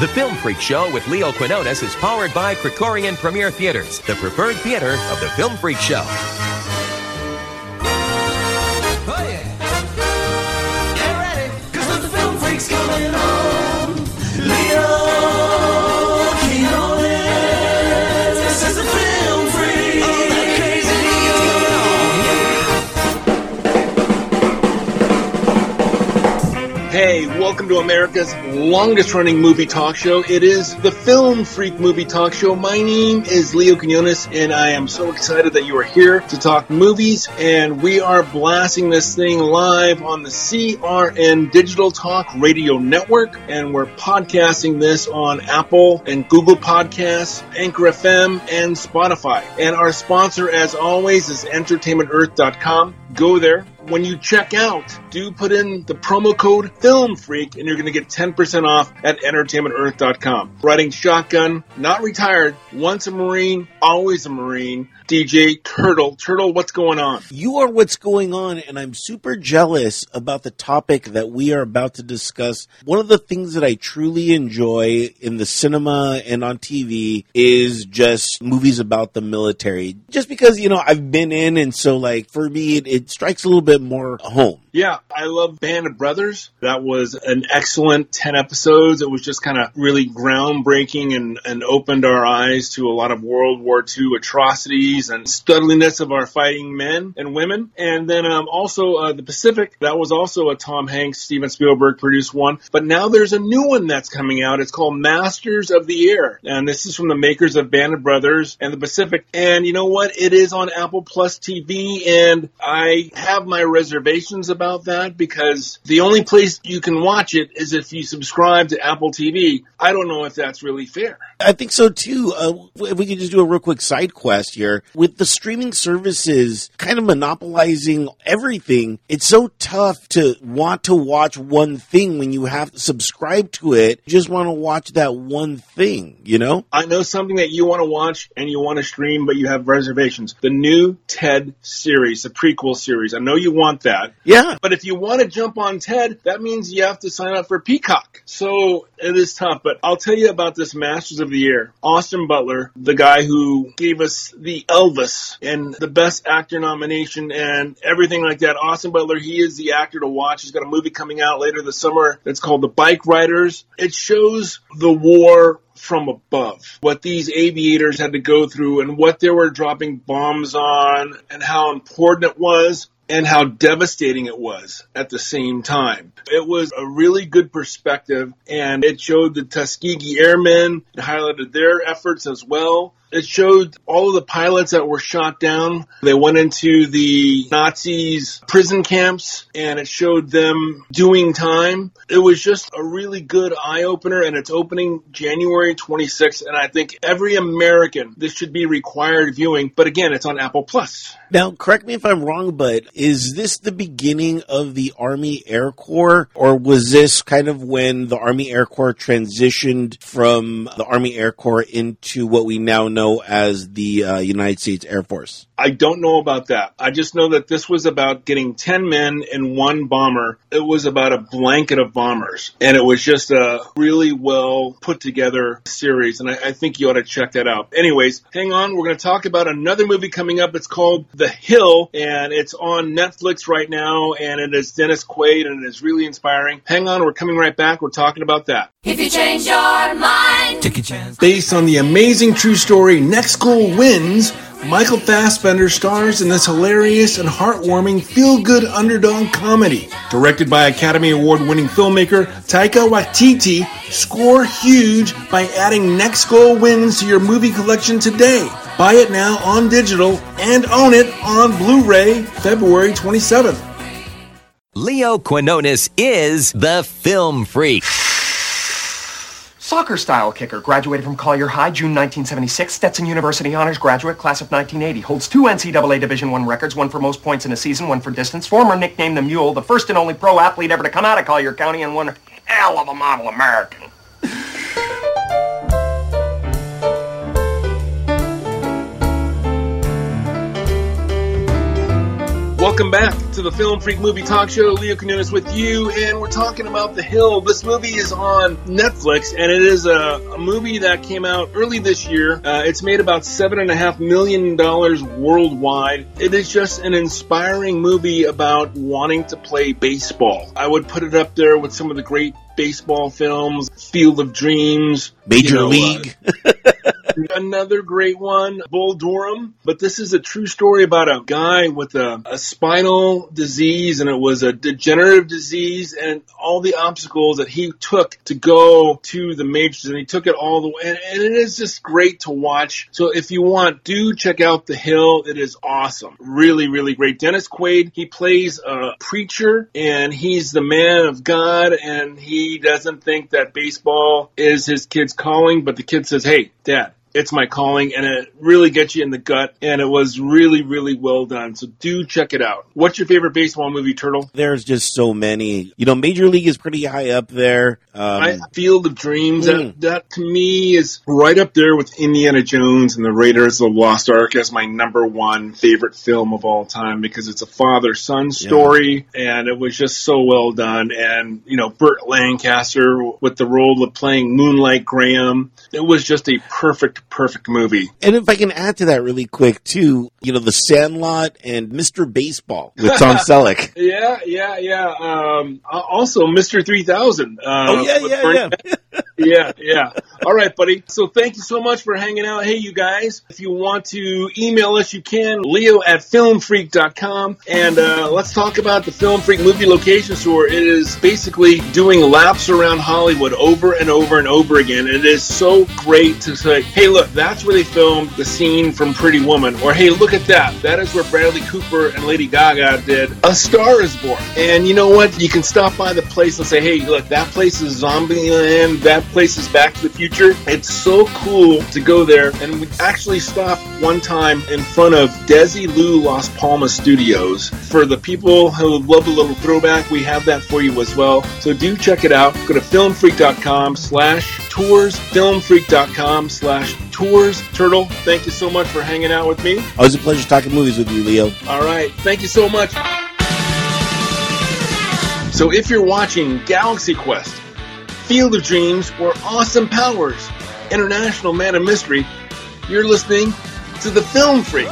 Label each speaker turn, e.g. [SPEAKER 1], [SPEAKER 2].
[SPEAKER 1] The Film Freak Show with Leo Quinones is powered by Krikorian Premier Theaters, the preferred theater of The Film Freak Show.
[SPEAKER 2] Hey, welcome to America's longest running movie talk show. It is the Film Freak Movie Talk Show. My name is Leo Quinones, and I am so excited that you are here to talk movies. And we are blasting this thing live on the CRN Digital Talk Radio Network. And we're podcasting this on Apple and Google Podcasts, Anchor FM, and Spotify. And our sponsor, as always, is EntertainmentEarth.com. Go there. When you check out, do put in the promo code Film Freak, and you're going to get 10% off at EntertainmentEarth.com. Riding shotgun, not retired, once a Marine, always a Marine. DJ Turtle. Turtle, what's going on?
[SPEAKER 3] You are what's going on, and I'm super jealous about the topic that we are about to discuss. One of the things that I truly enjoy in the cinema and on TV is just movies about the military. Just because, you know, I've been in, and so, like, for me, it, it strikes a little bit more home.
[SPEAKER 2] Yeah, I love Band of Brothers. That was an excellent 10 episodes. It was just kind of really groundbreaking and, and opened our eyes to a lot of World War II atrocities and studliness of our fighting men and women. And then um, also uh, The Pacific, that was also a Tom Hanks, Steven Spielberg produced one. But now there's a new one that's coming out. It's called Masters of the Air. And this is from the makers of Band of Brothers and The Pacific. And you know what? It is on Apple Plus TV. And I have my reservations about that because the only place you can watch it is if you subscribe to Apple TV. I don't know if that's really fair.
[SPEAKER 3] I think so too. Uh, if we could just do a real quick side quest here. With the streaming services kind of monopolizing everything, it's so tough to want to watch one thing when you have to subscribe to it. You just want to watch that one thing, you know?
[SPEAKER 2] I know something that you want to watch and you want to stream, but you have reservations. The new TED series, the prequel series. I know you want that.
[SPEAKER 3] Yeah.
[SPEAKER 2] But if you want to jump on TED, that means you have to sign up for Peacock. So it is tough. But I'll tell you about this Masters of the Air. Austin Butler, the guy who gave us the Elvis and the Best Actor nomination and everything like that. Austin Butler, he is the actor to watch. He's got a movie coming out later this summer that's called The Bike Riders. It shows the war from above. What these aviators had to go through and what they were dropping bombs on and how important it was and how devastating it was at the same time. It was a really good perspective and it showed the Tuskegee Airmen, it highlighted their efforts as well. It showed all of the pilots that were shot down. They went into the Nazis' prison camps and it showed them doing time. It was just a really good eye opener and it's opening January 26th. And I think every American, this should be required viewing. But again, it's on Apple Plus.
[SPEAKER 3] Now, correct me if I'm wrong, but is this the beginning of the Army Air Corps, or was this kind of when the Army Air Corps transitioned from the Army Air Corps into what we now know as the uh, United States Air Force?
[SPEAKER 2] I don't know about that. I just know that this was about getting 10 men in one bomber. It was about a blanket of bombers. And it was just a really well put together series. And I, I think you ought to check that out. Anyways, hang on. We're going to talk about another movie coming up. It's called The Hill and it's on Netflix right now. And it is Dennis Quaid and it is really inspiring. Hang on. We're coming right back. We're talking about that.
[SPEAKER 4] If you change your mind, take a chance.
[SPEAKER 2] Based on the amazing true story Next Goal Wins, Michael Fassbender stars in this hilarious and heartwarming feel-good underdog comedy. Directed by Academy Award-winning filmmaker Taika Waititi, score huge by adding Next Goal Wins to your movie collection today. Buy it now on digital and own it on Blu-ray February 27th.
[SPEAKER 1] Leo Quinones is the Film Freak.
[SPEAKER 5] Soccer style kicker, graduated from Collier High, June 1976. Stetson University honors graduate, class of 1980. Holds two NCAA Division I records, one for most points in a season, one for distance. Former nicknamed the Mule, the first and only pro athlete ever to come out of Collier County, and one hell of a model American.
[SPEAKER 2] Welcome back to the Film Freak Movie Talk Show. Leo Quinones with you, and we're talking about The Hill. This movie is on Netflix, and it is a, a movie that came out early this year. Uh, it's made about seven and a half million dollars worldwide. It is just an inspiring movie about wanting to play baseball. I would put it up there with some of the great baseball films, Field of Dreams,
[SPEAKER 3] Major
[SPEAKER 2] you know, uh,
[SPEAKER 3] League.
[SPEAKER 2] Another great one, Bull Durham. But this is a true story about a guy with a, a spinal disease, and it was a degenerative disease, and all the obstacles that he took to go to the majors, and he took it all the way. And, and it is just great to watch. So if you want, do check out The Hill. It is awesome. Really, really great. Dennis Quaid, he plays a preacher, and he's the man of God, and he doesn't think that baseball is his kid's calling, but the kid says, hey, dad, it's my calling and it really gets you in the gut and it was really really well done so do check it out what's your favorite baseball movie turtle
[SPEAKER 3] There's just so many. You know, Major League is pretty high up there. Um,
[SPEAKER 2] I, Field of Dreams,
[SPEAKER 3] Mm.
[SPEAKER 2] that, that to me is right up there with Indiana Jones and the Raiders of the Lost Ark as my number one favorite film of all time because it's a father son story and it was just so well done. And, you know, Burt Lancaster with the role of playing Moonlight Graham, it was just a perfect, perfect movie.
[SPEAKER 3] and if I can add to that really quick too, you know, The Sandlot and Mr. Baseball with Tom Selleck.
[SPEAKER 2] Yeah, yeah, yeah. Um, also, Mr. 3000. Uh,
[SPEAKER 3] Oh yeah, yeah, yeah.
[SPEAKER 2] Yeah, yeah. All right, buddy. So thank you so much for hanging out. Hey, you guys, if you want to email us, you can. Leo at filmfreak.com. And uh, let's talk about the Film Freak movie location store. It is basically doing laps around Hollywood over and over and over again. It is so great to say, hey, look, that's where they filmed the scene from Pretty Woman. Or hey, look at that. That is where Bradley Cooper and Lady Gaga did A Star is Born. And you know what? You can stop by the place and say, hey, look, that place is Zombieland. That place is Back to the Future. It's so cool to go there. And we actually stopped one time in front of Desilu Las Palmas Studios. For the people who love a little throwback, we have that for you as well. So do check it out. Go to filmfreak.com slash tours, filmfreak.com slash tours. Turtle, thank you so much for hanging out with me.
[SPEAKER 3] Always a pleasure talking movies with you, Leo.
[SPEAKER 2] All right. Thank you so much. So if you're watching Galaxy Quest, Field of Dreams, or Austin Powers, International Man of Mystery, you're listening to the Film Freak.